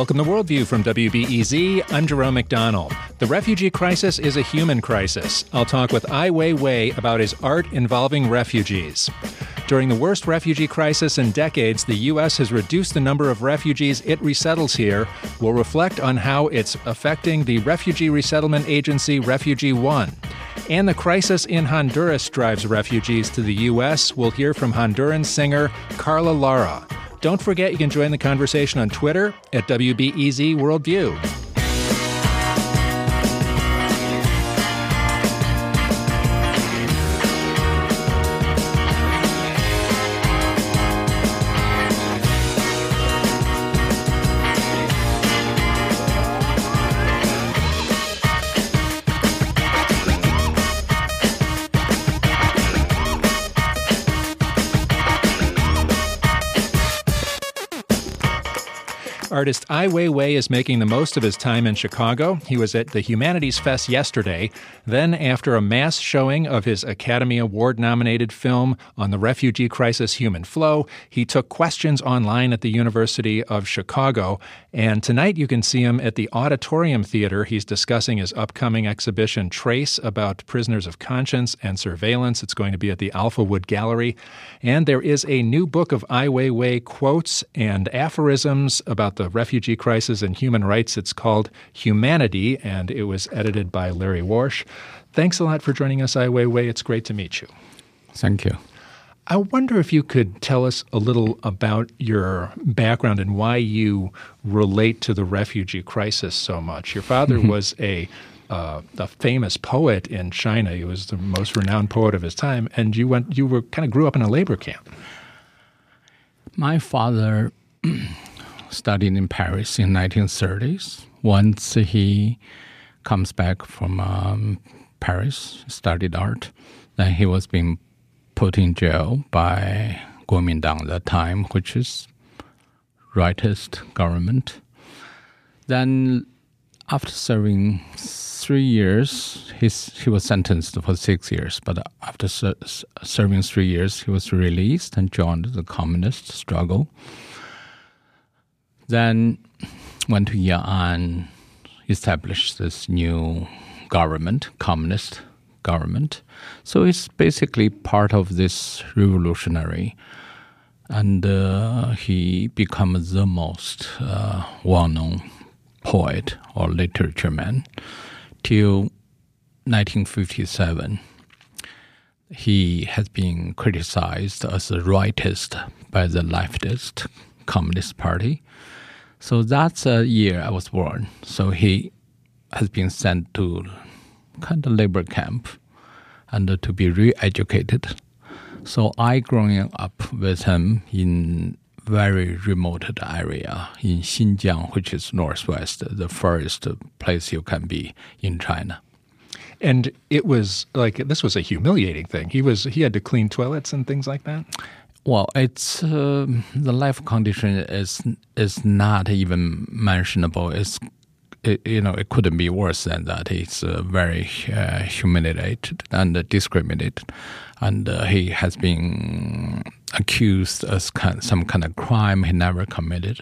Welcome to Worldview from WBEZ. I'm Jerome McDonnell. The refugee crisis is a human crisis. I'll talk with Ai Weiwei about his art involving refugees. During the worst refugee crisis in decades, the U.S. has reduced the number of refugees it resettles here. We'll reflect on how it's affecting the refugee resettlement agency Refugee One. And the crisis in Honduras drives refugees to the U.S. We'll hear from Honduran singer Carla Lara. Don't forget you can join the conversation on Twitter at WBEZ Worldview. Artist Ai Weiwei is making the most of his time in Chicago. He was at the Humanities Fest yesterday. Then, after a mass showing of his Academy Award nominated film on the refugee crisis Human Flow, he took questions online at the University of Chicago. And tonight you can see him at the Auditorium Theater. He's discussing his upcoming exhibition, Trace, about prisoners of conscience and surveillance. It's going to be at the Alphawood Gallery. And there is a new book of Ai Weiwei quotes and aphorisms about the refugee crisis and human rights. It's called Humanity, and it was edited by Larry Warsh. Thanks a lot for joining us, Ai Weiwei. It's great to meet you. Thank you. I wonder if you could tell us a little about your background and why you relate to the refugee crisis so much. Your father was a uh, a famous poet in China. He was the most renowned poet of his time, and you went. You were kind of grew up in a labor camp. My father studied in Paris in 1930s. Once he comes back from um, Paris, studied art, then he was being put in jail by Kuomintang at that time, which is rightist government. Then, after serving three years, he's, he was sentenced for six years. But after ser- serving three years, he was released and joined the communist struggle. Then went to Yan'an, established this new government, communist government. So it's basically part of this revolutionary. And uh, he became the most uh, well-known poet or literature man till 1957. He has been criticized as a rightist by the leftist Communist Party so that's a year I was born. So he has been sent to kind of labor camp and to be re-educated. So I growing up with him in very remote area in Xinjiang, which is northwest, the furthest place you can be in China. And it was like this was a humiliating thing. He was he had to clean toilets and things like that. Well, it's uh, the life condition is is not even mentionable. It's it, you know it couldn't be worse than that. He's uh, very uh, humiliated and discriminated, and uh, he has been accused of some kind of crime he never committed,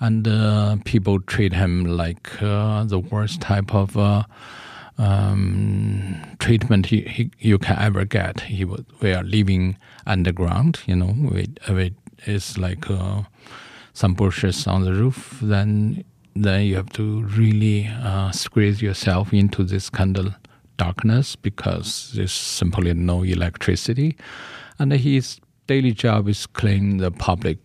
and uh, people treat him like uh, the worst type of um, treatment he, he, you can ever get. He was, we are living underground, you know, we, we, it's like uh, some bushes on the roof. Then then you have to really uh, squeeze yourself into this kind of darkness because there's simply no electricity, and his daily job is clean the public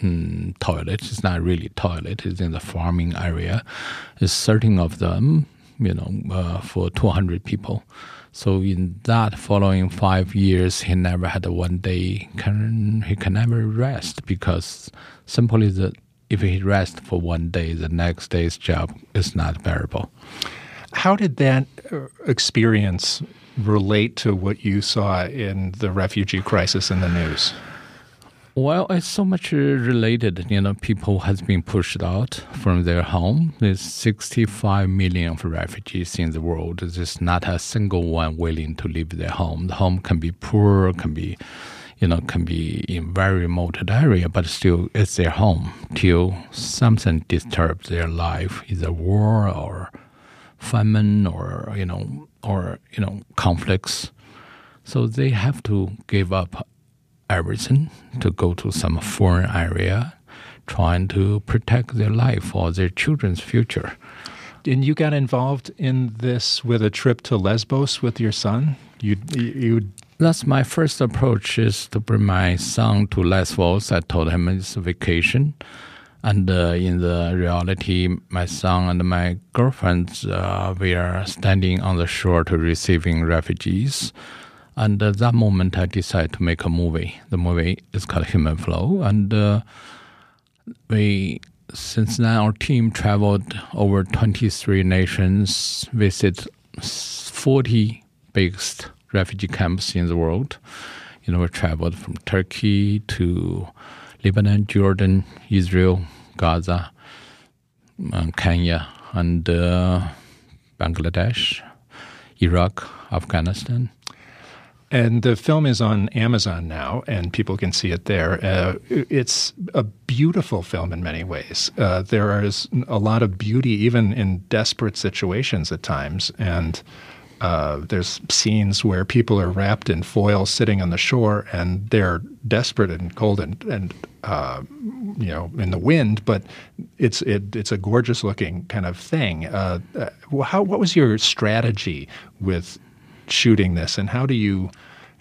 mm, toilet. It's not really toilet. It's in the farming area. There's certain of them you know, uh, for 200 people. So in that following five years, he never had one day can he can never rest because simply the if he rest for one day, the next day's job is not bearable. How did that uh, experience relate to what you saw in the refugee crisis in the news? Well, it's so much uh, related. You know, people has been pushed out from their home. There's 65 million of refugees in the world. There's not a single one willing to leave their home. The home can be poor, can be, you know, can be in very remote area, but still it's their home till something disturbs their life, either war or famine or you know or you know conflicts. So they have to give up everything to go to some foreign area, trying to protect their life or their children's future. And you got involved in this with a trip to Lesbos with your son. You you. That's my first approach is to bring my son to Lesbos. I told him it's a vacation. And uh, in the reality, my son and my girlfriend, uh, we are standing on the shore to receiving refugees. And at that moment, I decided to make a movie. The movie is called Human Flow. And uh, we, since then, our team traveled over 23 nations, visit 40 biggest refugee camps in the world. You know, we traveled from Turkey to Lebanon, Jordan, Israel, Gaza, um, Kenya, and uh, Bangladesh, Iraq, Afghanistan. And the film is on Amazon now, and people can see it there. Uh, it's a beautiful film in many ways. Uh, there is a lot of beauty, even in desperate situations at times. And uh, there's scenes where people are wrapped in foil sitting on the shore and they're desperate and cold and, and uh, you know in the wind, but it's it, it's a gorgeous looking kind of thing. Uh, uh how what was your strategy with shooting this, and how do you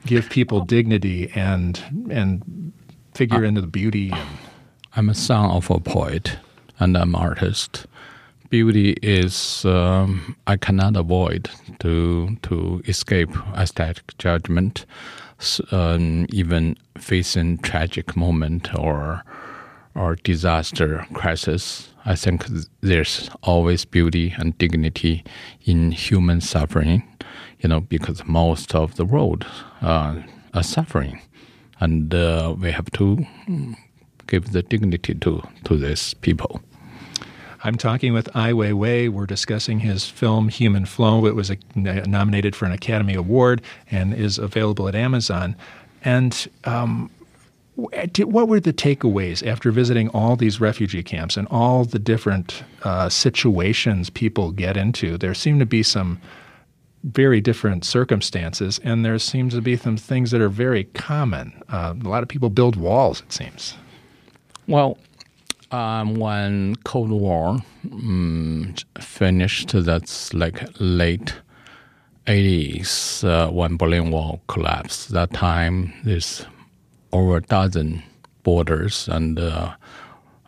give people dignity and and figure into the beauty? And... I'm a son of a poet and I'm an artist beauty is um, I cannot avoid to to escape aesthetic judgment, um, even facing tragic moment or or disaster crisis. I think there's always beauty and dignity in human suffering, you know, because most of the world uh, are suffering, and uh, we have to give the dignity to to these people. I'm talking with Ai Weiwei. We're discussing his film Human Flow. It was a, nominated for an Academy Award and is available at Amazon. And um, what were the takeaways after visiting all these refugee camps and all the different uh, situations people get into? There seem to be some very different circumstances, and there seems to be some things that are very common. Uh, a lot of people build walls, it seems. Well, um, when Cold War um, finished, that's like late 80s uh, when Berlin Wall collapsed. That time, there's over a dozen borders and, uh,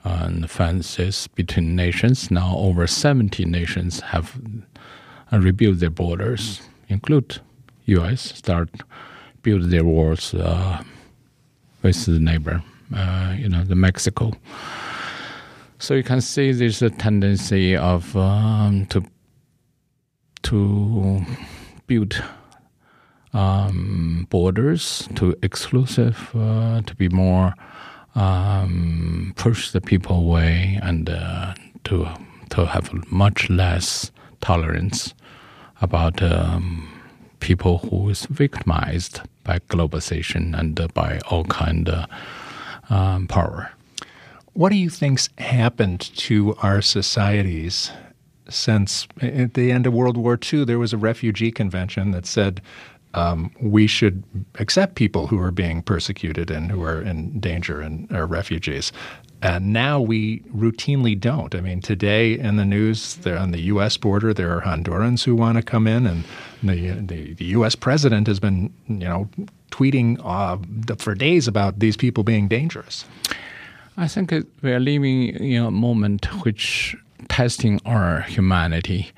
and fences between nations. Now, over 70 nations have uh, rebuilt their borders, include U.S. Start build their walls uh, with the neighbor, uh, you know, the Mexico. So you can see there's a tendency of um, to to build um, borders to exclusive uh, to be more um, push the people away and uh, to to have much less tolerance about um, people who is victimized by globalization and uh, by all kind of um, power. What do you think's happened to our societies since at the end of World War II? There was a refugee convention that said um, we should accept people who are being persecuted and who are in danger and are refugees. And now we routinely don't. I mean, today in the news, on the U.S. border, there are Hondurans who want to come in, and the, the, the U.S. president has been, you know, tweeting uh, for days about these people being dangerous. I think we are living in a moment which testing our humanity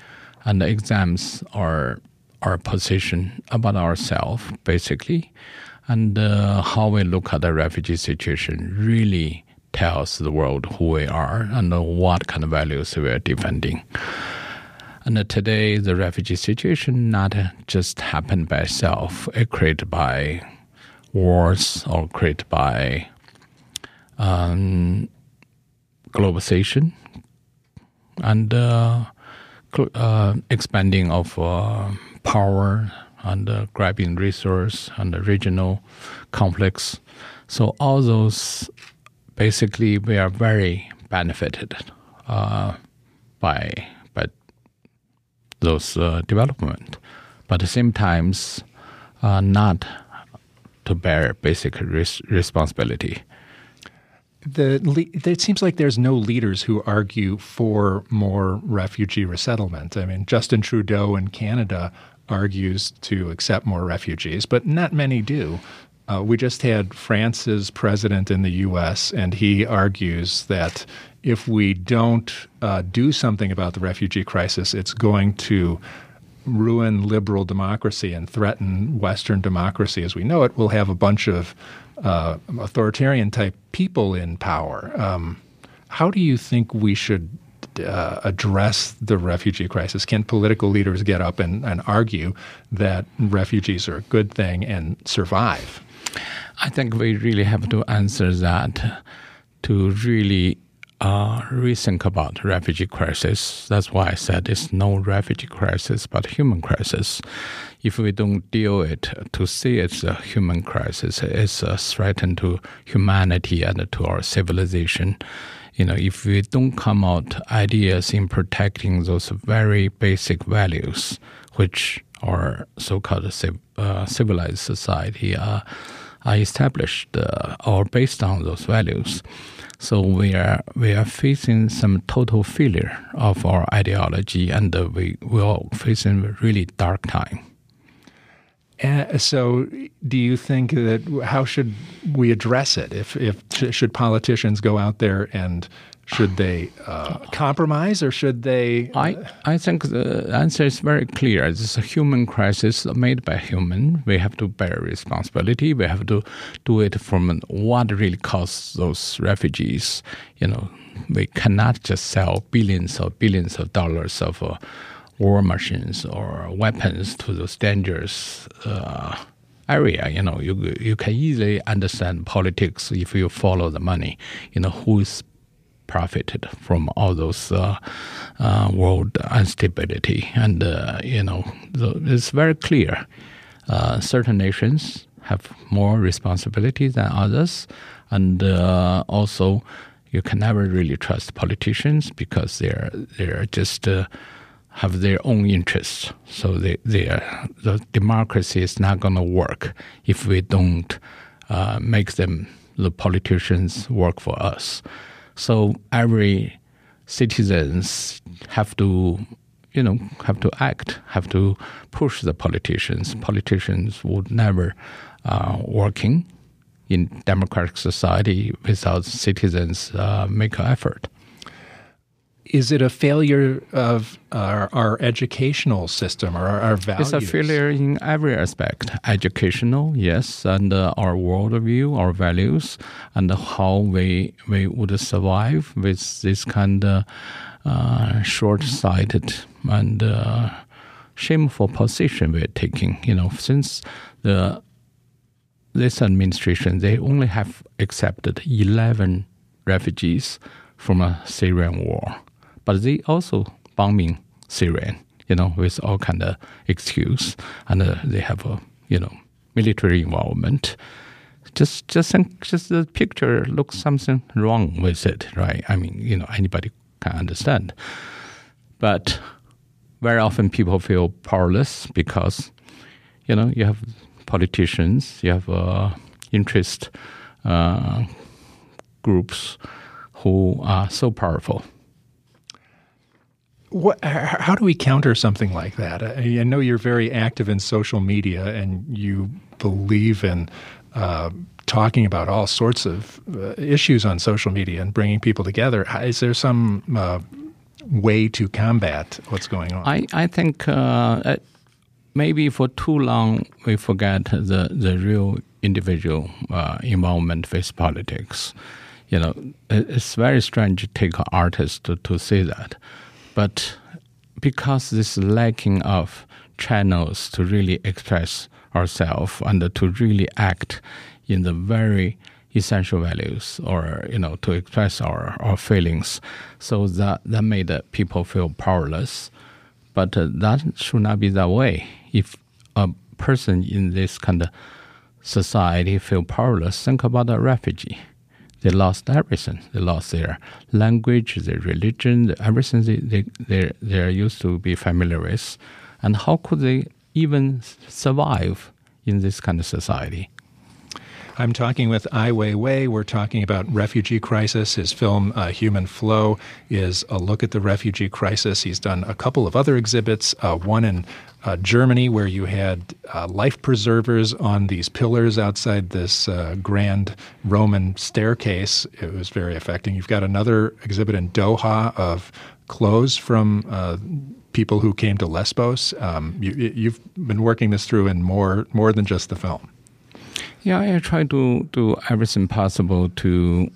and the exams our our position about ourselves, basically, and uh, how we look at the refugee situation really tells the world who we are and what kind of values we are defending. And today, the refugee situation not just happened by itself; it created by wars or created by um, globalization and uh, uh, expanding of uh, power and uh, grabbing resource and the regional conflicts. So all those basically we are very benefited uh, by by those uh, development, but at the same times uh, not to bear basic res- responsibility. The it seems like there's no leaders who argue for more refugee resettlement. I mean, Justin Trudeau in Canada argues to accept more refugees, but not many do. Uh, we just had France's president in the U.S., and he argues that if we don't uh, do something about the refugee crisis, it's going to ruin liberal democracy and threaten Western democracy as we know it. We'll have a bunch of uh, authoritarian type people in power. Um, how do you think we should uh, address the refugee crisis? Can political leaders get up and, and argue that refugees are a good thing and survive? I think we really have to answer that to really uh, rethink about refugee crisis. That's why I said it's no refugee crisis, but human crisis. If we don't deal it to see it's a human crisis, it's a threat to humanity and to our civilization. You know, if we don't come out ideas in protecting those very basic values, which our so-called uh, civilized society are, are established uh, or based on those values. So we are we are facing some total failure of our ideology, and we we are facing a really dark time. Uh, so, do you think that how should we address it? If if should politicians go out there and should they uh, compromise or should they? I, I think the answer is very clear. This is a human crisis made by human. We have to bear responsibility. We have to do it from what really caused those refugees. You know, we cannot just sell billions or billions of dollars of uh, war machines or weapons to those dangerous. Uh, area. You know, you you can easily understand politics if you follow the money. You know, who's profited from all those uh, uh, world instability. And, uh, you know, it's very clear. Uh, certain nations have more responsibility than others. And uh, also, you can never really trust politicians because they're, they're just have their own interests. So they, they are, the democracy is not going to work if we don't uh, make them, the politicians, work for us. So every citizens have to, you know, have to act, have to push the politicians. Politicians would never uh, working in democratic society without citizens uh, make an effort is it a failure of our, our educational system or our, our, values? It's a failure in every aspect. Educational, yes, and uh, our worldview, our values, and how we we would survive with this kind of uh, short-sighted and uh, shameful position we're taking. You know, since the this administration, they only have accepted eleven refugees from a Syrian war but they also bombing Syria, you know, with all kind of excuse, and uh, they have a you know military involvement. Just just just the picture looks something wrong with it, right? I mean, you know, anybody can understand, but very often people feel powerless because you know you have politicians, you have uh, interest uh, groups who are so powerful what, how do we counter something like that? I, know you're very active in social media and you believe in uh, talking about all sorts of uh, issues on social media and bringing people together. Is there some uh, way to combat what's going on? I, I think uh, maybe for too long we forget the, the real individual uh, involvement with politics. You know, it's very strange to take an artist to, to say that but because this lacking of channels to really express ourselves and to really act in the very essential values or you know to express our, our feelings so that that made people feel powerless but uh, that should not be that way if a person in this kind of society feel powerless, think about a refugee. They lost everything. They lost their language, their religion, everything they, they, they, they are used to be familiar with. And how could they even survive in this kind of society? I'm talking with Ai Weiwei. We're talking about refugee crisis. His film uh, Human Flow is a look at the refugee crisis. He's done a couple of other exhibits, uh, one in uh, Germany where you had uh, life preservers on these pillars outside this uh, grand Roman staircase. It was very affecting. You've got another exhibit in Doha of clothes from uh, people who came to Lesbos. Um, you, have been working this through in more more than just the film. Yeah, I try to do everything possible to,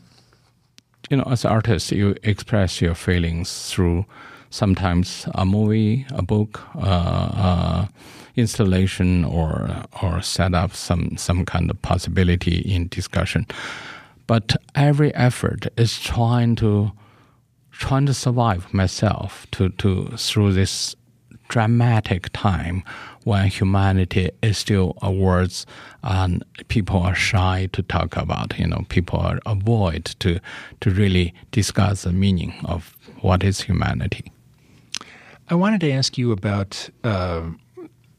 you know, as artist, you express your feelings through sometimes a movie, a book, uh, uh, installation, or or set up some some kind of possibility in discussion. But every effort is trying to trying to survive myself to to through this dramatic time when humanity is still a words and people are shy to talk about. You know, people are avoid to to really discuss the meaning of what is humanity. I wanted to ask you about. Uh,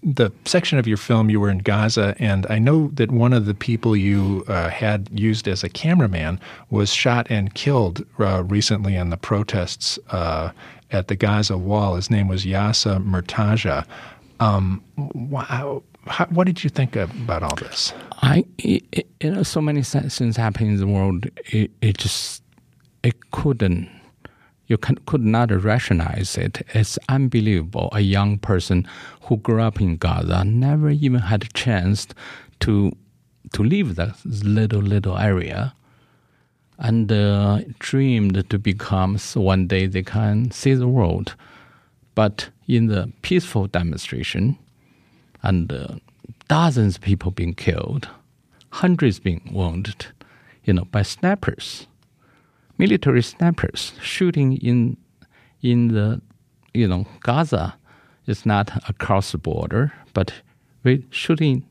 the section of your film you were in Gaza, and I know that one of the people you uh, had used as a cameraman was shot and killed uh, recently in the protests uh, at the Gaza wall. His name was Yaser Murtaja. Um, wow. How, what did you think about all this? I, it, you know, so many things happen in the world. It, it just, it couldn't, you can, could not rationalize it. It's unbelievable. A young person who grew up in Gaza never even had a chance to, to leave that little little area, and uh, dreamed to become so one day they can see the world. But in the peaceful demonstration, and uh, dozens of people being killed, hundreds being wounded, you know, by snipers, military snipers shooting in in the you know Gaza is not across the border, but we shooting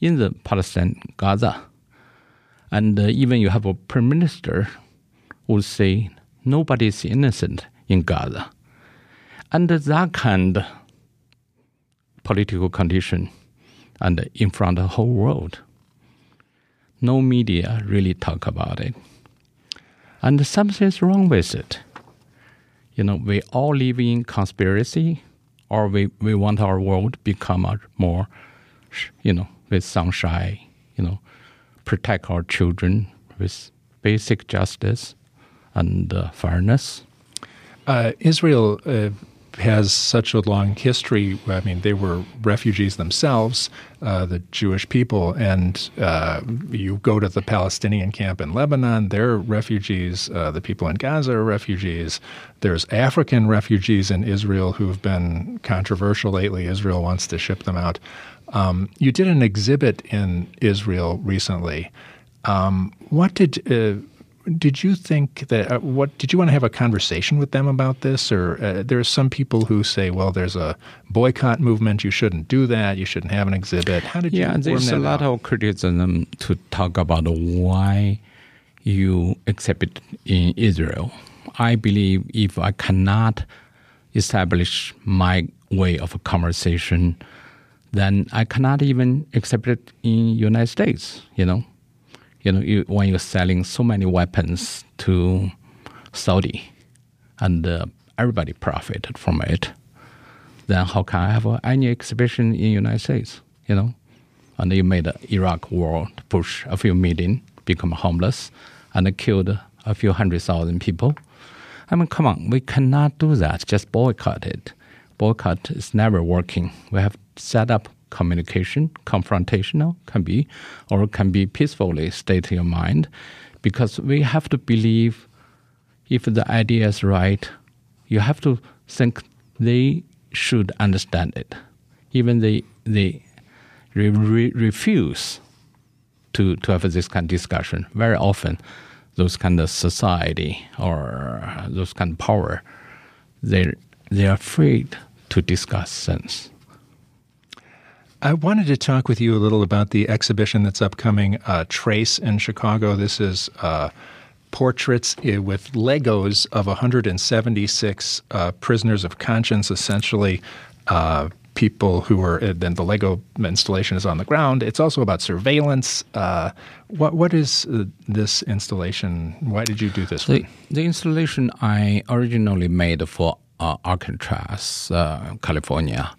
in the Palestine Gaza, and uh, even you have a prime minister who say nobody is innocent in Gaza. Under that kind political condition and in front of the whole world, no media really talk about it. And something is wrong with it. You know, we all live in conspiracy, or we, we want our world become a more, you know, with sunshine, you know, protect our children with basic justice and uh, fairness. Uh, Israel uh, has such a long history. I mean, they were refugees themselves, uh, the Jewish people, and uh, you go to the Palestinian camp in Lebanon, they're refugees. Uh, the people in Gaza are refugees. There's African refugees in Israel who've been controversial lately. Israel wants to ship them out. Um, you did an exhibit in Israel recently. Um, what did uh, did you think that uh, what did you want to have a conversation with them about this? Or uh, there are some people who say well there's a boycott movement you shouldn't do that you shouldn't have an exhibit. How did yeah, you there's a lot out? of criticism to talk about why you exhibit in Israel. I believe if I cannot establish my way of a conversation then I cannot even exhibit in United States you know you know, you, when you're selling so many weapons to Saudi, and uh, everybody profited from it, then how can I have any exhibition in the United States? You know, and you made the Iraq war push a few million become homeless, and killed a few hundred thousand people. I mean, come on, we cannot do that. Just boycott it. Boycott is never working. We have set up communication, confrontational can be, or can be peacefully state your mind, because we have to believe if the idea is right, you have to think they should understand it. Even they they re- re- refuse to to have this kind of discussion. Very often, those kind of society or those kind of power, they they're afraid to discuss things. I wanted to talk with you a little about the exhibition that's upcoming, uh, Trace in Chicago. This is uh, portraits with Legos of 176 uh, prisoners of conscience, essentially uh, people who were then the Lego installation is on the ground. It's also about surveillance. Uh, what what is uh, this installation? Why did you do this? The, the installation I originally made for uh, Alcatraz, uh, California,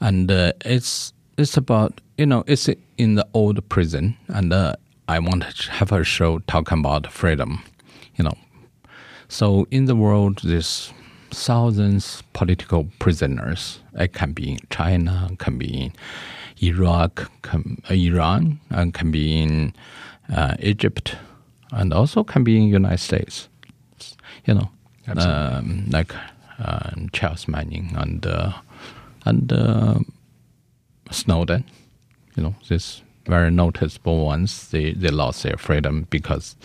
and uh, it's it's about you know it's in the old prison, and uh, I want to have a show talking about freedom, you know. So in the world, there's thousands political prisoners. It can be in China, can be in Iraq, can, uh, Iran, and can be in uh, Egypt, and also can be in United States. You know, um, like uh, Charles Manning and uh, and uh, Snowden. You know, these very noticeable ones. They they lost their freedom because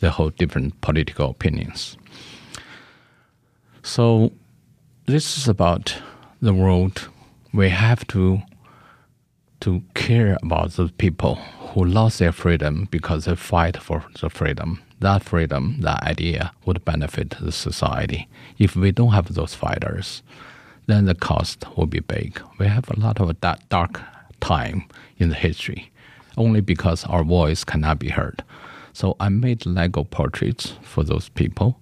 they hold different political opinions. So this is about the world. We have to to care about those people who lost their freedom because they fight for the freedom. That freedom, that idea would benefit the society. If we don't have those fighters, then the cost will be big. We have a lot of that dark time in the history, only because our voice cannot be heard. So I made Lego portraits for those people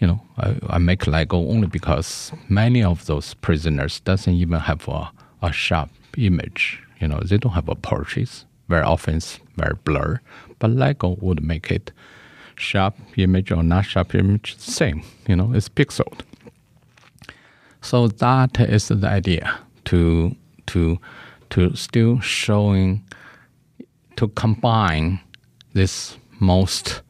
you know, I, I make Lego only because many of those prisoners doesn't even have a, a sharp image. You know, they don't have a portrait. Very often it's very blur. But Lego would make it sharp image or not sharp image same. You know, it's pixeled. So that is the idea to to to still showing to combine this most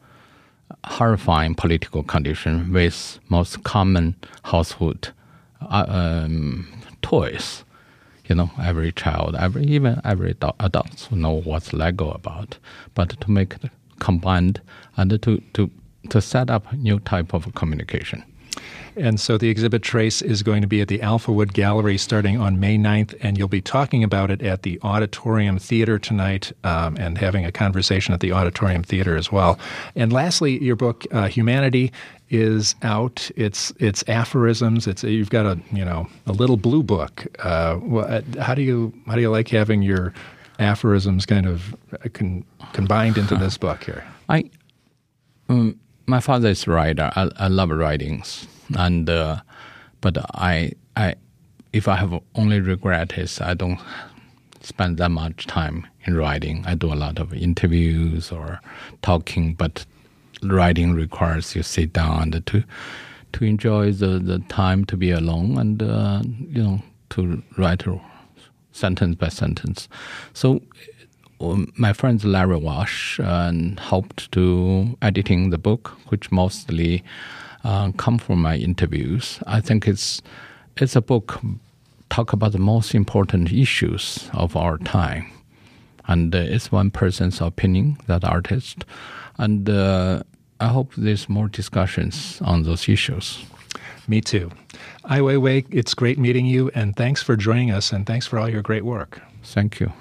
horrifying political condition with most common household uh, um, toys. You know, every child, every even every adult know what's Lego about. But to make it combined and to to to set up new type of communication. And so the exhibit Trace is going to be at the Alphawood Gallery starting on May 9th, and you'll be talking about it at the Auditorium Theater tonight um, and having a conversation at the Auditorium Theater as well. And lastly, your book, uh, Humanity, is out. It's it's aphorisms. It's you've got a you know a little blue book. Uh, uh how do you how do you like having your aphorisms kind of uh, con- combined into this book here? I um, my father is a writer. I, I love writings and uh, but I I if I have only regret is I don't spend that much time in writing. I do a lot of interviews or talking, but writing requires you sit down and to to enjoy the, the time to be alone and uh, you know to write sentence by sentence. So my friend Larry Warsh uh, helped to editing the book, which mostly uh, come from my interviews. I think it's it's a book talk about the most important issues of our time, and uh, it's one person's opinion, that artist, and uh, I hope there's more discussions on those issues. Me too. Ai Weiwei, it's great meeting you, and thanks for joining us, and thanks for all your great work. Thank you.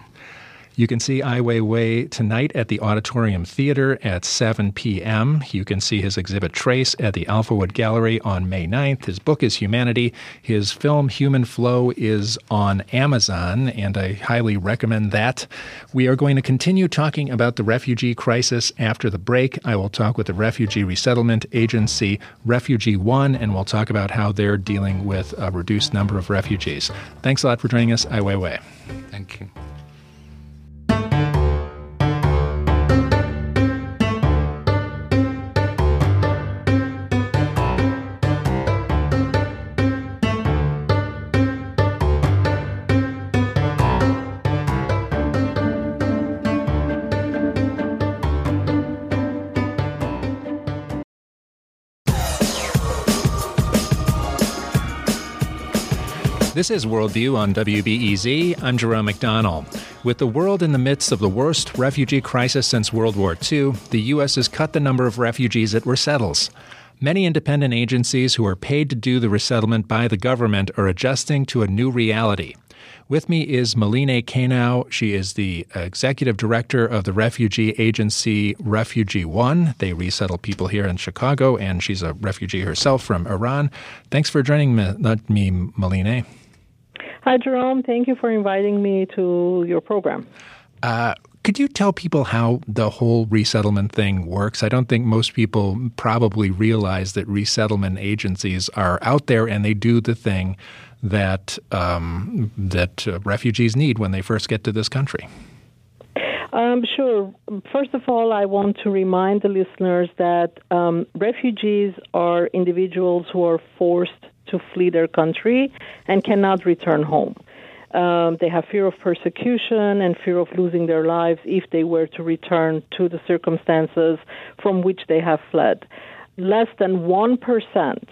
You can see Ai Weiwei tonight at the Auditorium Theater at 7 p.m. You can see his exhibit Trace at the Alphawood Gallery on May 9th. His book is Humanity. His film Human Flow is on Amazon, and I highly recommend that. We are going to continue talking about the refugee crisis after the break. I will talk with the Refugee Resettlement Agency, Refugee One, and we'll talk about how they're dealing with a reduced number of refugees. Thanks a lot for joining us, Ai Weiwei. Thank you. This is Worldview on WBEZ. I'm Jerome McDonnell. With the world in the midst of the worst refugee crisis since World War II, the U.S. has cut the number of refugees it resettles. Many independent agencies who are paid to do the resettlement by the government are adjusting to a new reality. With me is Melineh Kano. She is the executive director of the refugee agency Refugee One. They resettle people here in Chicago, and she's a refugee herself from Iran. Thanks for joining me, me Melineh. Hi, Jerome. Thank you for inviting me to your program. Uh, could you tell people how the whole resettlement thing works? I don't think most people probably realize that resettlement agencies are out there and they do the thing that um, that uh, refugees need when they first get to this country. Um, sure. First of all, I want to remind the listeners that um, refugees are individuals who are forced to flee their country and cannot return home. Um, they have fear of persecution and fear of losing their lives if they were to return to the circumstances from which they have fled. Less than 1%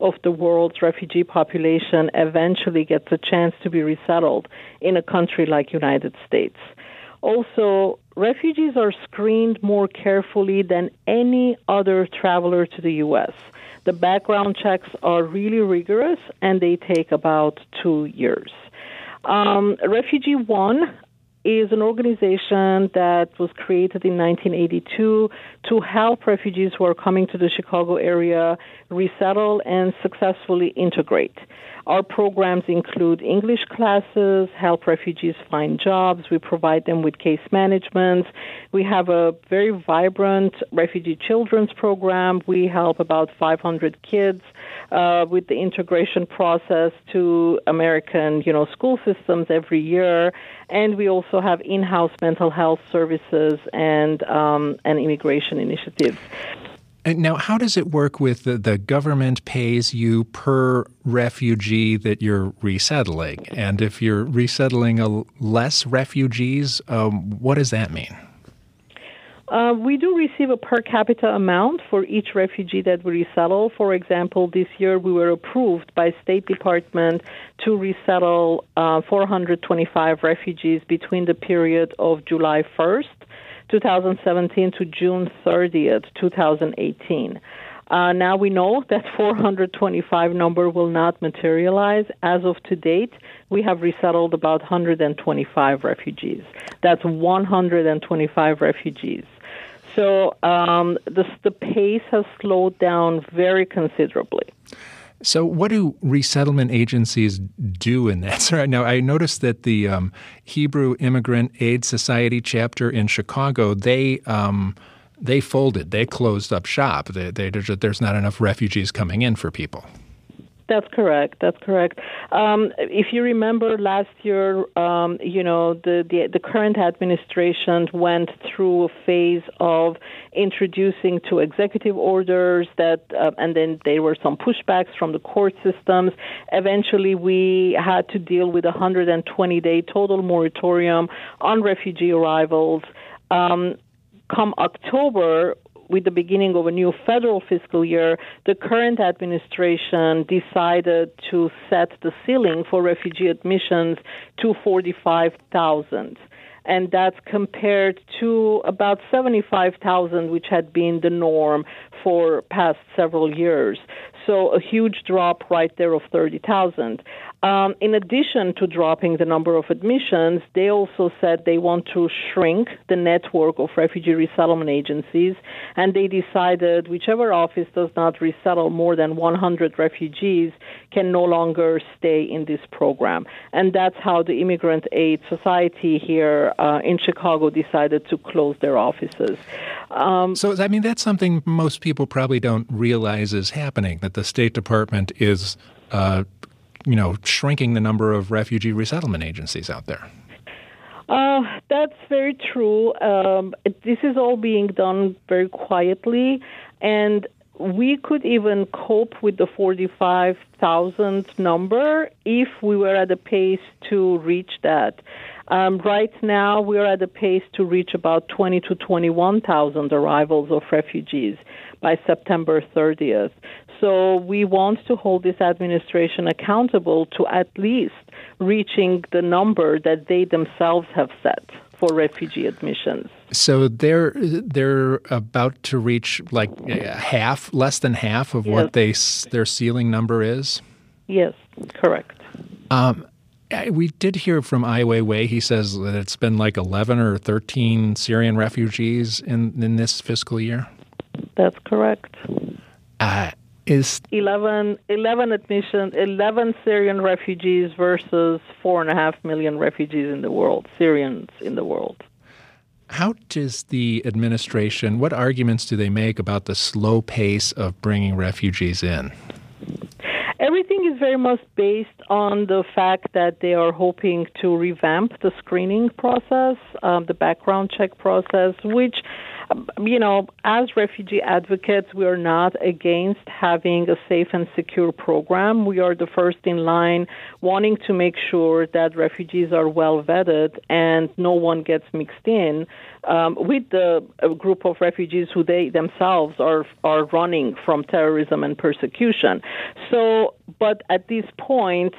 of the world's refugee population eventually gets a chance to be resettled in a country like United States. Also, refugees are screened more carefully than any other traveler to the U.S. The background checks are really rigorous and they take about two years. Um, Refugee One is an organization that was created in 1982 to help refugees who are coming to the Chicago area resettle and successfully integrate. Our programs include English classes, help refugees find jobs, we provide them with case management. We have a very vibrant refugee children's program. We help about 500 kids uh, with the integration process to American, you know, school systems every year, and we also have in-house mental health services and um, and immigration initiatives. Now, how does it work with the, the government pays you per refugee that you're resettling? And if you're resettling a, less refugees, um, what does that mean? Uh, we do receive a per capita amount for each refugee that we resettle. For example, this year we were approved by State Department to resettle uh, 425 refugees between the period of July 1st, 2017 to June 30th, 2018. Uh, now we know that 425 number will not materialize. As of to date, we have resettled about 125 refugees. That's 125 refugees. So um, the, the pace has slowed down very considerably. So, what do resettlement agencies do in that? So, now, I noticed that the um, Hebrew Immigrant Aid Society chapter in Chicago they um, they folded, they closed up shop. They, they, there's not enough refugees coming in for people. That's correct. That's correct. Um, if you remember last year, um, you know the, the, the current administration went through a phase of introducing two executive orders that, uh, and then there were some pushbacks from the court systems. Eventually, we had to deal with a 120 day total moratorium on refugee arrivals. Um, come October, with the beginning of a new federal fiscal year, the current administration decided to set the ceiling for refugee admissions to 45,000 and that's compared to about 75,000, which had been the norm for past several years. So a huge drop right there of 30,000. Um, in addition to dropping the number of admissions, they also said they want to shrink the network of refugee resettlement agencies, and they decided whichever office does not resettle more than 100 refugees can no longer stay in this program. And that's how the Immigrant Aid Society here uh, in Chicago decided to close their offices. Um, so, I mean, that's something most people probably don't realize is happening, that the State Department is. Uh, you know, shrinking the number of refugee resettlement agencies out there. Uh, that's very true. Um, this is all being done very quietly, and we could even cope with the 45,000 number if we were at a pace to reach that. Um, right now, we are at a pace to reach about 20 to 21,000 arrivals of refugees by September 30th. So we want to hold this administration accountable to at least reaching the number that they themselves have set for refugee admissions. So they're they're about to reach like half, less than half of yes. what they their ceiling number is. Yes, correct. Um, we did hear from Ai Weiwei. He says that it's been like 11 or 13 Syrian refugees in, in this fiscal year. That's correct. Uh, is 11, 11 admissions, 11 Syrian refugees versus 4.5 million refugees in the world, Syrians in the world. How does the administration, what arguments do they make about the slow pace of bringing refugees in? Everything is very much based on the fact that they are hoping to revamp the screening process, um, the background check process, which you know, as refugee advocates, we are not against having a safe and secure program. We are the first in line wanting to make sure that refugees are well vetted and no one gets mixed in um, with the group of refugees who they themselves are are running from terrorism and persecution. So, but at this point,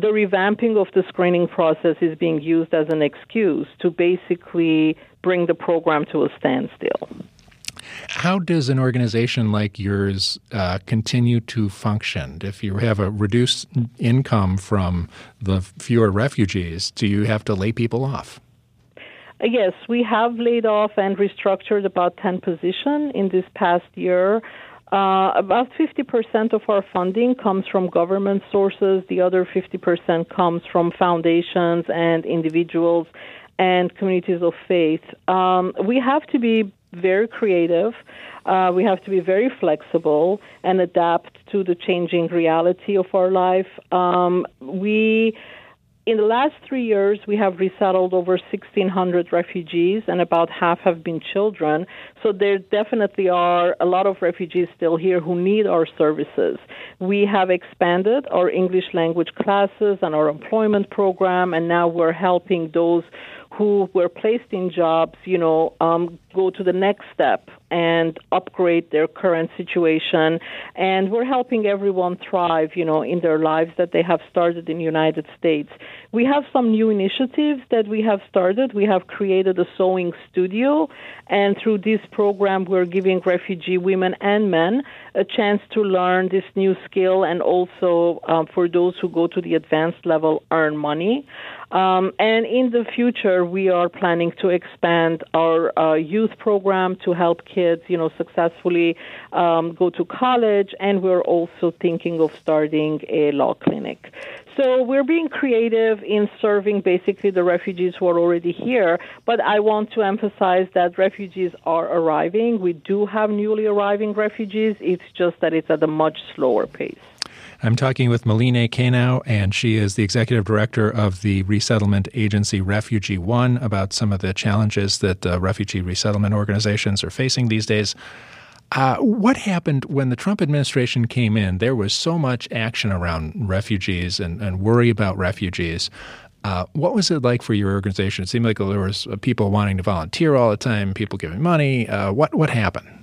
the revamping of the screening process is being used as an excuse to basically bring the program to a standstill. How does an organization like yours uh, continue to function? If you have a reduced income from the fewer refugees, do you have to lay people off? Uh, yes, we have laid off and restructured about 10 positions in this past year. Uh, about 50% of our funding comes from government sources. The other 50% comes from foundations and individuals and communities of faith. Um, we have to be very creative. Uh, we have to be very flexible and adapt to the changing reality of our life. Um, we in the last three years, we have resettled over 1,600 refugees, and about half have been children. So there definitely are a lot of refugees still here who need our services. We have expanded our English language classes and our employment program, and now we're helping those who were placed in jobs, you know, um, go to the next step and upgrade their current situation. And we're helping everyone thrive, you know, in their lives that they have started in the United States. We have some new initiatives that we have started. We have created a sewing studio, and through this program, we're giving refugee women and men a chance to learn this new skill and also um, for those who go to the advanced level earn money. Um, and in the future, we are planning to expand our uh, youth program to help kids, you know, successfully um, go to college. And we're also thinking of starting a law clinic. So we're being creative in serving basically the refugees who are already here. But I want to emphasize that refugees are arriving. We do have newly arriving refugees. It's just that it's at a much slower pace. I'm talking with Melineh Kano, and she is the executive director of the resettlement agency Refugee One about some of the challenges that uh, refugee resettlement organizations are facing these days. Uh, what happened when the Trump administration came in? There was so much action around refugees and, and worry about refugees. Uh, what was it like for your organization? It seemed like there was uh, people wanting to volunteer all the time, people giving money. Uh, what what happened?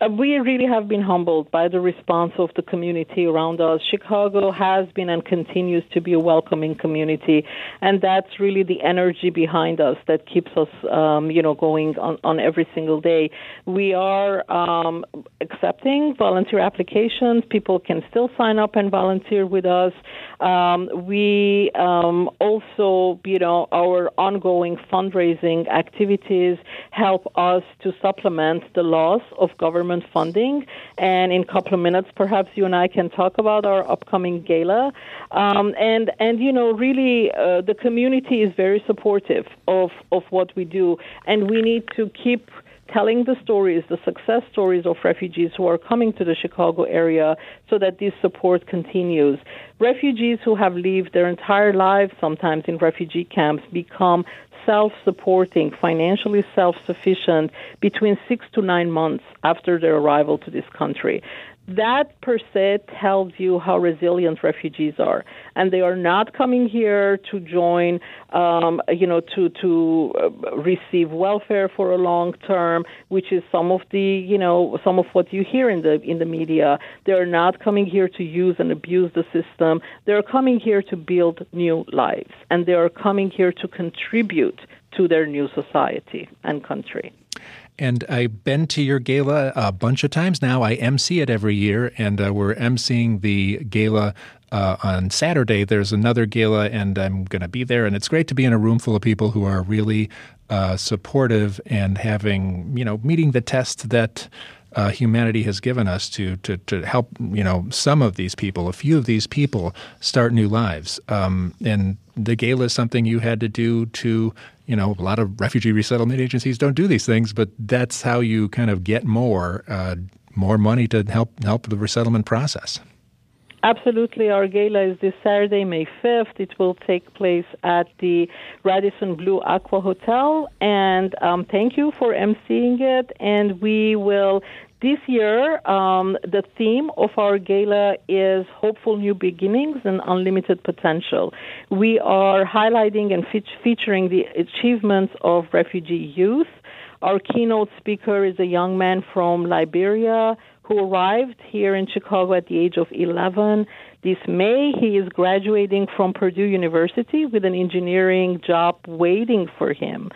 Uh, we really have been humbled by the response of the community around us. Chicago has been and continues to be a welcoming community, and that's really the energy behind us that keeps us, um, you know, going on, on every single day. We are um, accepting volunteer applications. People can still sign up and volunteer with us. Um, we um, also, you know, our ongoing fundraising activities help us to supplement the loss of government funding. And in a couple of minutes, perhaps you and I can talk about our upcoming gala. Um, and and you know, really, uh, the community is very supportive of of what we do, and we need to keep telling the stories, the success stories of refugees who are coming to the Chicago area so that this support continues. Refugees who have lived their entire lives, sometimes in refugee camps, become self supporting, financially self sufficient between six to nine months after their arrival to this country that per se tells you how resilient refugees are, and they are not coming here to join, um, you know, to to uh, receive welfare for a long term, which is some of the, you know, some of what you hear in the in the media. They are not coming here to use and abuse the system. They are coming here to build new lives, and they are coming here to contribute to their new society and country and I've been to your gala a bunch of times now. I MC it every year, and uh, we're emceeing the gala uh, on Saturday, there's another gala, and I'm going to be there. And it's great to be in a room full of people who are really uh, supportive and having, you know, meeting the test that uh, humanity has given us to, to to help you know some of these people, a few of these people, start new lives. Um, and the gala is something you had to do to you know a lot of refugee resettlement agencies don't do these things, but that's how you kind of get more uh, more money to help help the resettlement process. Absolutely. Our gala is this Saturday, May 5th. It will take place at the Radisson Blu Aqua Hotel. And um, thank you for emceeing it. And we will, this year, um, the theme of our gala is Hopeful New Beginnings and Unlimited Potential. We are highlighting and fe- featuring the achievements of refugee youth. Our keynote speaker is a young man from Liberia who arrived here in Chicago at the age of 11. This May, he is graduating from Purdue University with an engineering job waiting for him.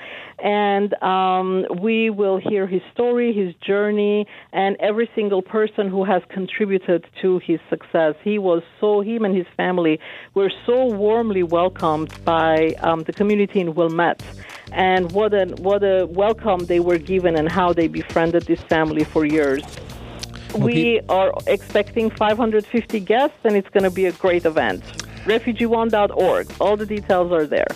And um, we will hear his story, his journey, and every single person who has contributed to his success. He was so, him and his family were so warmly welcomed by um, the community in Wilmette. And what a, what a welcome they were given and how they befriended this family for years we are expecting 550 guests, and it's going to be a great event. RefugeeOne.org. All the details are there.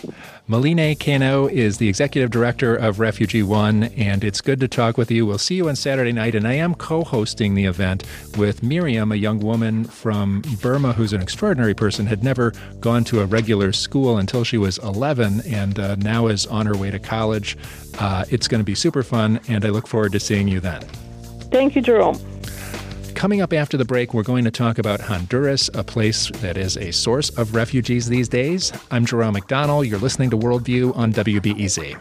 Melineh Kano is the executive director of Refugee One, and it's good to talk with you. We'll see you on Saturday night, and I am co hosting the event with Miriam, a young woman from Burma who's an extraordinary person, had never gone to a regular school until she was 11, and uh, now is on her way to college. Uh, it's going to be super fun, and I look forward to seeing you then. Thank you, Jerome. Coming up after the break, we're going to talk about Honduras, a place that is a source of refugees these days. I'm Jerome McDonnell. You're listening to Worldview on WBEZ.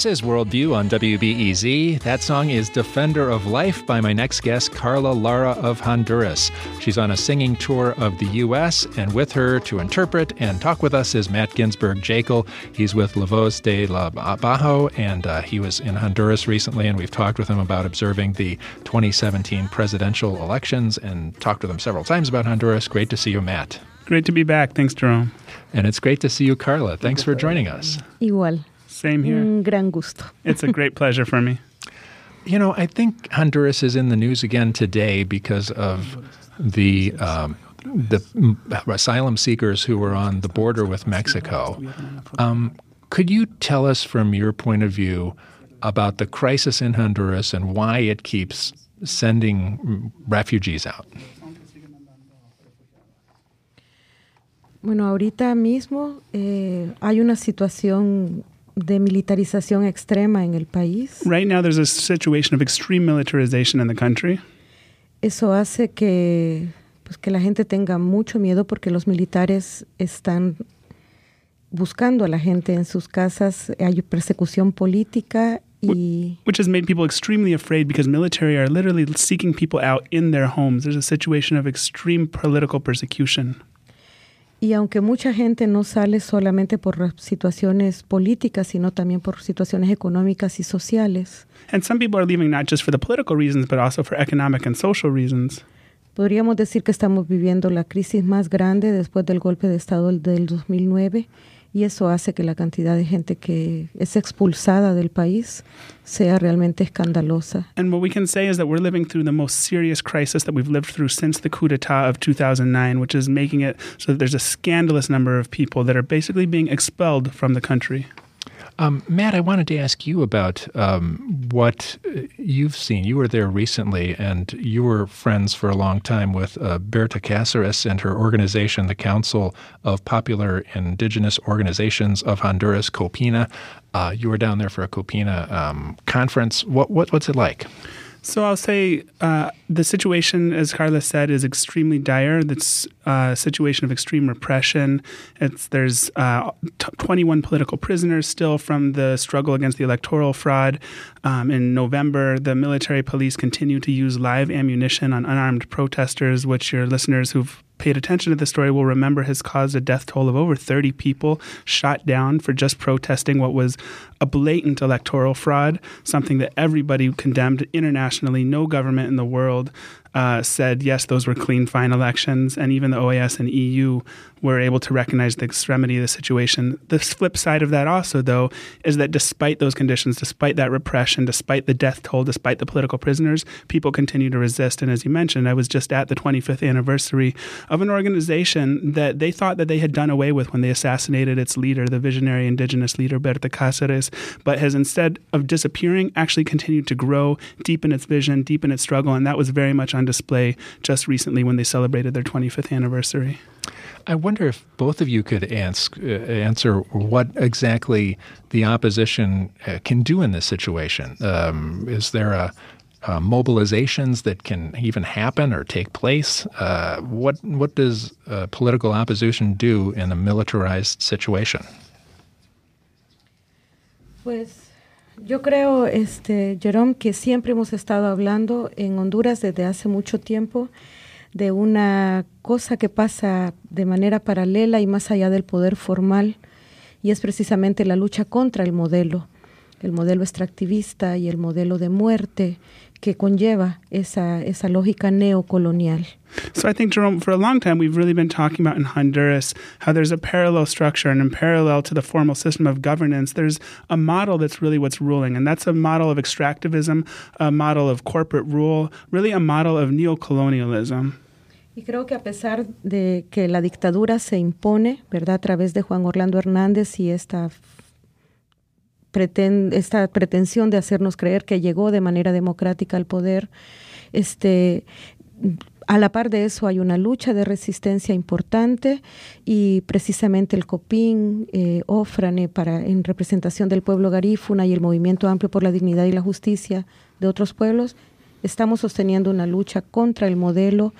This is Worldview on WBEZ. That song is Defender of Life by my next guest, Karla Lara of Honduras. She's on a singing tour of the U.S., and with her to interpret and talk with us is Matt Ginsberg-Jaeckle. He's with La Voz de la Bajo, and uh, he was in Honduras recently, and we've talked with him about observing the 2017 presidential elections and talked with him several times about Honduras. Great to see you, Matt. Great to be back. Thanks, Jerome. And it's great to see you, Karla. Thanks for joining us. Igual. Same here. Un gran gusto. it's a great pleasure for me. You know, I think Honduras is in the news again today because of the um, the asylum seekers who were on the border with Mexico. Um, could you tell us, from your point of view, about the crisis in Honduras and why it keeps sending refugees out? Bueno, ahorita mismo eh, hay una situación de militarización extrema en el país. Right now, there's a situation of extreme militarization in the country. Eso hace que, pues, que la gente tenga mucho miedo porque los militares están buscando a la gente en sus casas. Hay persecución política y which has made people extremely afraid because military are literally seeking people out in their homes. There's a situation of extreme political persecution. Y aunque mucha gente no sale solamente por situaciones políticas, sino también por situaciones económicas y sociales. And some people are leaving not just for the political reasons, but also for economic and social reasons. Podríamos decir que estamos viviendo la crisis más grande después del golpe de Estado del 2009 y eso hace que la cantidad de gente que es expulsada del país sea realmente escandalosa. And what we can say is that we're living through the most serious crisis that we've lived through since the coup d'état of 2009, which is making it so that there's a scandalous number of people that are basically being expelled from the country. Um, Matt, I wanted to ask you about um, what you've seen. You were there recently, and you were friends for a long time with uh, Berta Cáceres and her organization, the Council of Popular Indigenous Organizations of Honduras, COPINH. Uh, you were down there for a COPINH um, conference. What, what, what's it like? So I'll say uh, the situation, as Karla said, is extremely dire. It's uh, a situation of extreme repression. It's there's uh, t- 21 political prisoners still from the struggle against the electoral fraud. Um, in November, the military police continue to use live ammunition on unarmed protesters, which your listeners who've paid attention to the story will remember has caused a death toll of over 30 people shot down for just protesting what was a blatant electoral fraud, something that everybody condemned internationally. No government in the world uh, said, yes, those were clean, fine elections. And even the OAS and EU were able to recognize the extremity of the situation. The flip side of that, also, though, is that despite those conditions, despite that repression, despite the death toll, despite the political prisoners, people continue to resist. And as you mentioned, I was just at the 25th anniversary of an organization that they thought that they had done away with when they assassinated its leader, the visionary indigenous leader, Berta Cáceres, but has instead of disappearing, actually continued to grow, deepen its vision, deepen its struggle. And that was very much on display just recently when they celebrated their 25th anniversary. I wonder if both of you could ask, uh, answer what exactly the opposition uh, can do in this situation. Um, is there a uh, mobilizations that can even happen or take place? Uh, what what does uh, political opposition do in a militarized situation? Pues yo creo, este, Jerome, que siempre hemos estado hablando en Honduras desde hace mucho tiempo de una cosa que pasa de manera paralela y más allá del poder formal, y es precisamente la lucha contra el modelo, el modelo extractivista y el modelo de muerte que conlleva esa, esa lógica neocolonial. So I think, Jerome, for a long time, we've really been talking about in Honduras how there's a parallel structure, and in parallel to the formal system of governance, there's a model that's really what's ruling, and that's a model of extractivism, a model of corporate rule, really a model of neocolonialism. Y creo que a pesar de que la dictadura se impone, ¿verdad?, a través de Juan Orlando Hernández y esta esta pretensión de hacernos creer que llegó de manera democrática al poder, este, a la par de eso hay una lucha de resistencia importante y precisamente el COPIN, eh, OFRANE, para, en representación del pueblo garífuna y el Movimiento Amplio por la Dignidad y la Justicia de otros pueblos, estamos sosteniendo una lucha contra el modelo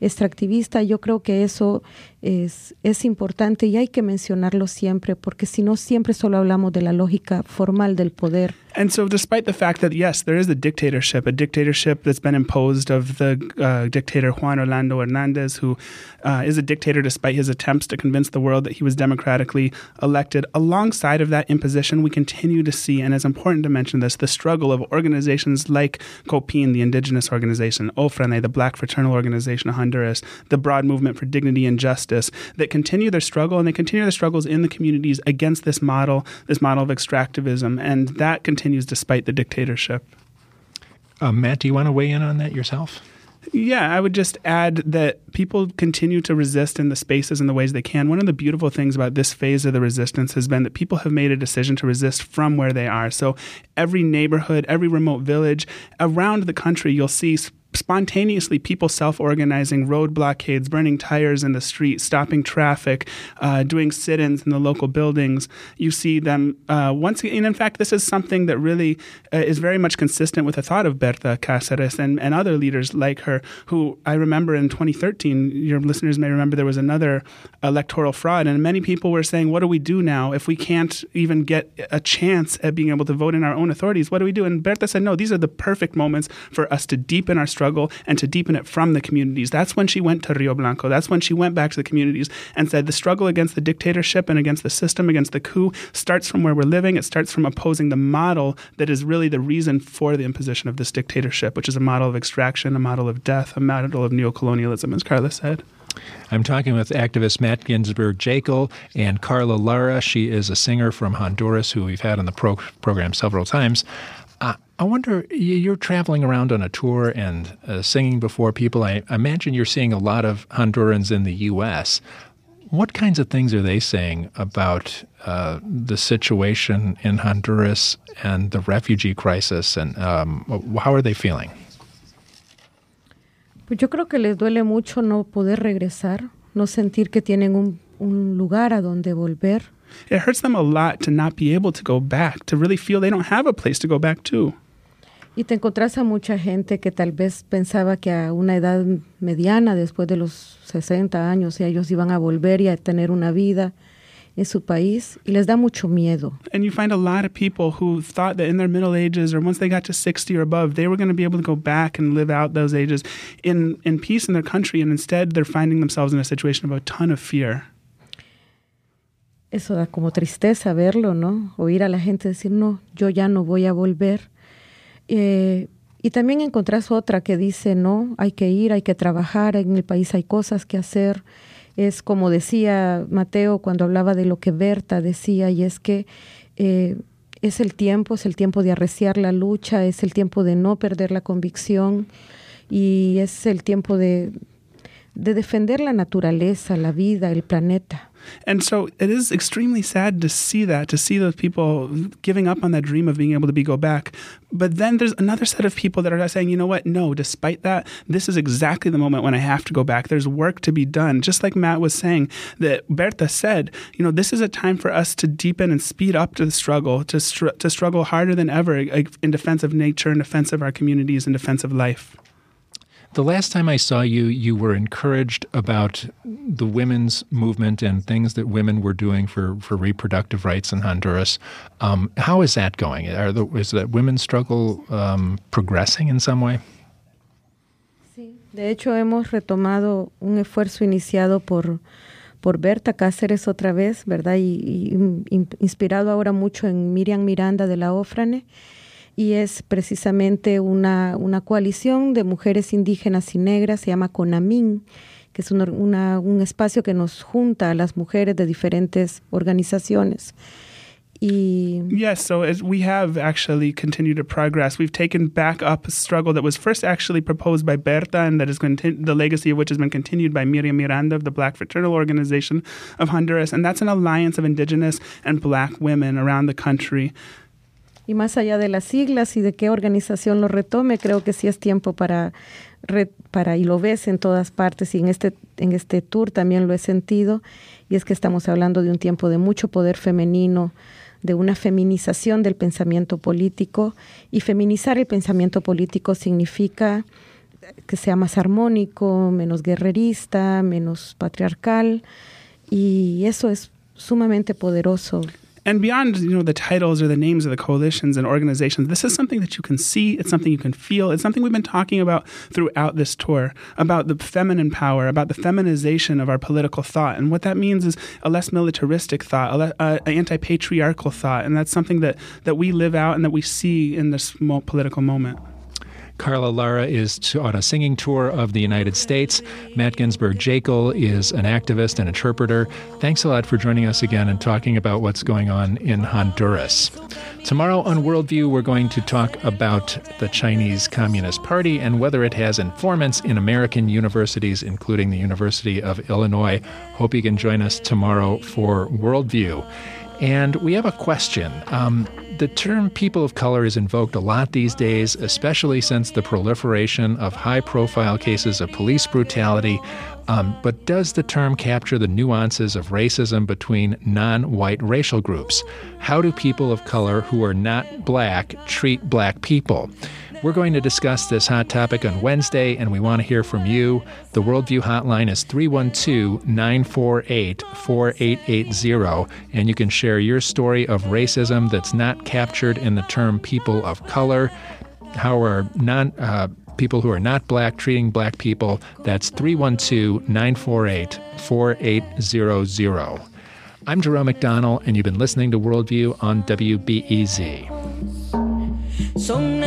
extractivista. Yo creo que eso es, es importante y hay que mencionarlo siempre, porque si no, siempre solo hablamos de la lógica formal del poder. And so, despite the fact that, yes, there is a dictatorship, a dictatorship that's been imposed of the uh, dictator Juan Orlando Hernandez, who uh, is a dictator despite his attempts to convince the world that he was democratically elected, alongside of that imposition, we continue to see, and it's important to mention this, the struggle of organizations like COPINH, the indigenous organization, OFRANEH, the Black Fraternal Organization of Honduras, the Broad Movement for Dignity and Justice that continue their struggle and they continue their struggles in the communities against this model, this model of extractivism, and that continues despite the dictatorship. Uh, Matt, do you want to weigh in on that yourself? Yeah, I would just add that people continue to resist in the spaces and the ways they can. One of the beautiful things about this phase of the resistance has been that people have made a decision to resist from where they are. So every neighborhood, every remote village around the country, you'll see spontaneously people self-organizing road blockades burning tires in the street stopping traffic uh, doing sit-ins in the local buildings. You see them uh, once again in fact this is something that really uh, is very much consistent with the thought of Berta Cáceres and, and other leaders like her who I remember in 2013 your listeners may remember there was another electoral fraud and many people were saying what do we do now if we can't even get a chance at being able to vote in our own authorities? What do we do? And Berta said no these are the perfect moments for us to deepen our struggle struggle and to deepen it from the communities. That's when she went to Rio Blanco. That's when she went back to the communities and said the struggle against the dictatorship and against the system, against the coup, starts from where we're living. It starts from opposing the model that is really the reason for the imposition of this dictatorship, which is a model of extraction, a model of death, a model of neocolonialism, as Karla said. I'm talking with activist Matt Ginsberg-Jaeckle and Karla Lara. She is a singer from Honduras who we've had on the pro- program several times. Uh, I wonder, you're traveling around on a tour and uh, singing before people. I imagine you're seeing a lot of Hondurans in the U.S. what kinds of things are they saying about uh, the situation in Honduras and the refugee crisis, and um, how are they feeling? Pues yo creo que les duele mucho no poder regresar, no sentir que tienen un, un lugar a donde volver. It hurts them a lot to not be able to go back, to really feel they don't have a place to go back to. Y te encontrás a mucha gente que tal vez pensaba que a una edad mediana, después de los 60 años, ellos iban a volver y a tener una vida en su país y les da mucho miedo. And you find a lot of people who thought that in their middle ages or once they got to 60 or above, they were going to be able to go back and live out those ages in, in peace in their country. And instead, they're finding themselves in a situation of a ton of fear. Eso da como tristeza verlo, ¿no? Oír a la gente decir, no, yo ya no voy a volver. Eh, y también encontrás otra que dice, no, hay que ir, hay que trabajar, en el país hay cosas que hacer. Es como decía Mateo cuando hablaba de lo que Berta decía, y es que eh, es el tiempo, es el tiempo de arreciar la lucha, es el tiempo de no perder la convicción y es el tiempo de, de defender la naturaleza, la vida, el planeta. And so it is extremely sad to see that, to see those people giving up on that dream of being able to be go back. But then there's another set of people that are saying, you know what? No, despite that, this is exactly the moment when I have to go back. There's work to be done. Just like Matt was saying, that Berta said, you know, this is a time for us to deepen and speed up to the struggle, to, str- to struggle harder than ever in defense of nature, in defense of our communities, in defense of life. The last time I saw you, you were encouraged about the women's movement and things that women were doing for, for reproductive rights in Honduras. Um, how is that going? The, is that women's struggle um, progressing in some way? Sí, de hecho hemos retomado un esfuerzo iniciado por, por Berta Cáceres otra vez, ¿verdad? Y, y inspirado ahora mucho en Miriam Miranda de la OFRANEH y es precisamente una, una coalición de mujeres indígenas y negras, se llama CONAMIN, que es una, una, un espacio que nos junta a las mujeres de diferentes organizaciones. Yes, so as we have actually continued to progress. We've taken back up a struggle that was first actually proposed by Berta and that is the legacy of which has been continued by Miriam Miranda of the Black Fraternal Organization of Honduras. And that's an alliance of indigenous and black women around the country y más allá de las siglas y de qué organización lo retome, creo que sí es tiempo para, para y lo ves en todas partes y en este, en este tour también lo he sentido, y es que estamos hablando de un tiempo de mucho poder femenino, de una feminización del pensamiento político, y feminizar el pensamiento político significa que sea más armónico, menos guerrerista, menos patriarcal, y eso es sumamente poderoso and beyond, you know, the titles or the names of the coalitions and organizations, this is something that you can see, it's something you can feel, it's something we've been talking about throughout this tour, about the feminine power, about the feminization of our political thought. And what that means is a less militaristic thought, an uh, anti-patriarchal thought, and that's something that, that we live out and that we see in this political moment. Karla Lara is on a singing tour of the United States. Matt Ginsberg-Jaeckle is an activist and interpreter. Thanks a lot for joining us again and talking about what's going on in Honduras. Tomorrow on Worldview, we're going to talk about the Chinese Communist Party and whether it has informants in American universities, including the University of Illinois. Hope you can join us tomorrow for Worldview. And we have a question. Um, the term people of color is invoked a lot these days, especially since the proliferation of high profile cases of police brutality. Um, but does the term capture the nuances of racism between non white racial groups? How do people of color who are not black treat black people? We're going to discuss this hot topic on Wednesday, and we want to hear from you. The Worldview hotline is 312 948 4880, and you can share your story of racism that's not captured in the term people of color. How are non uh, people who are not black treating black people? That's 312 948 4800. I'm Jerome McDonnell, and you've been listening to Worldview on WBEZ. son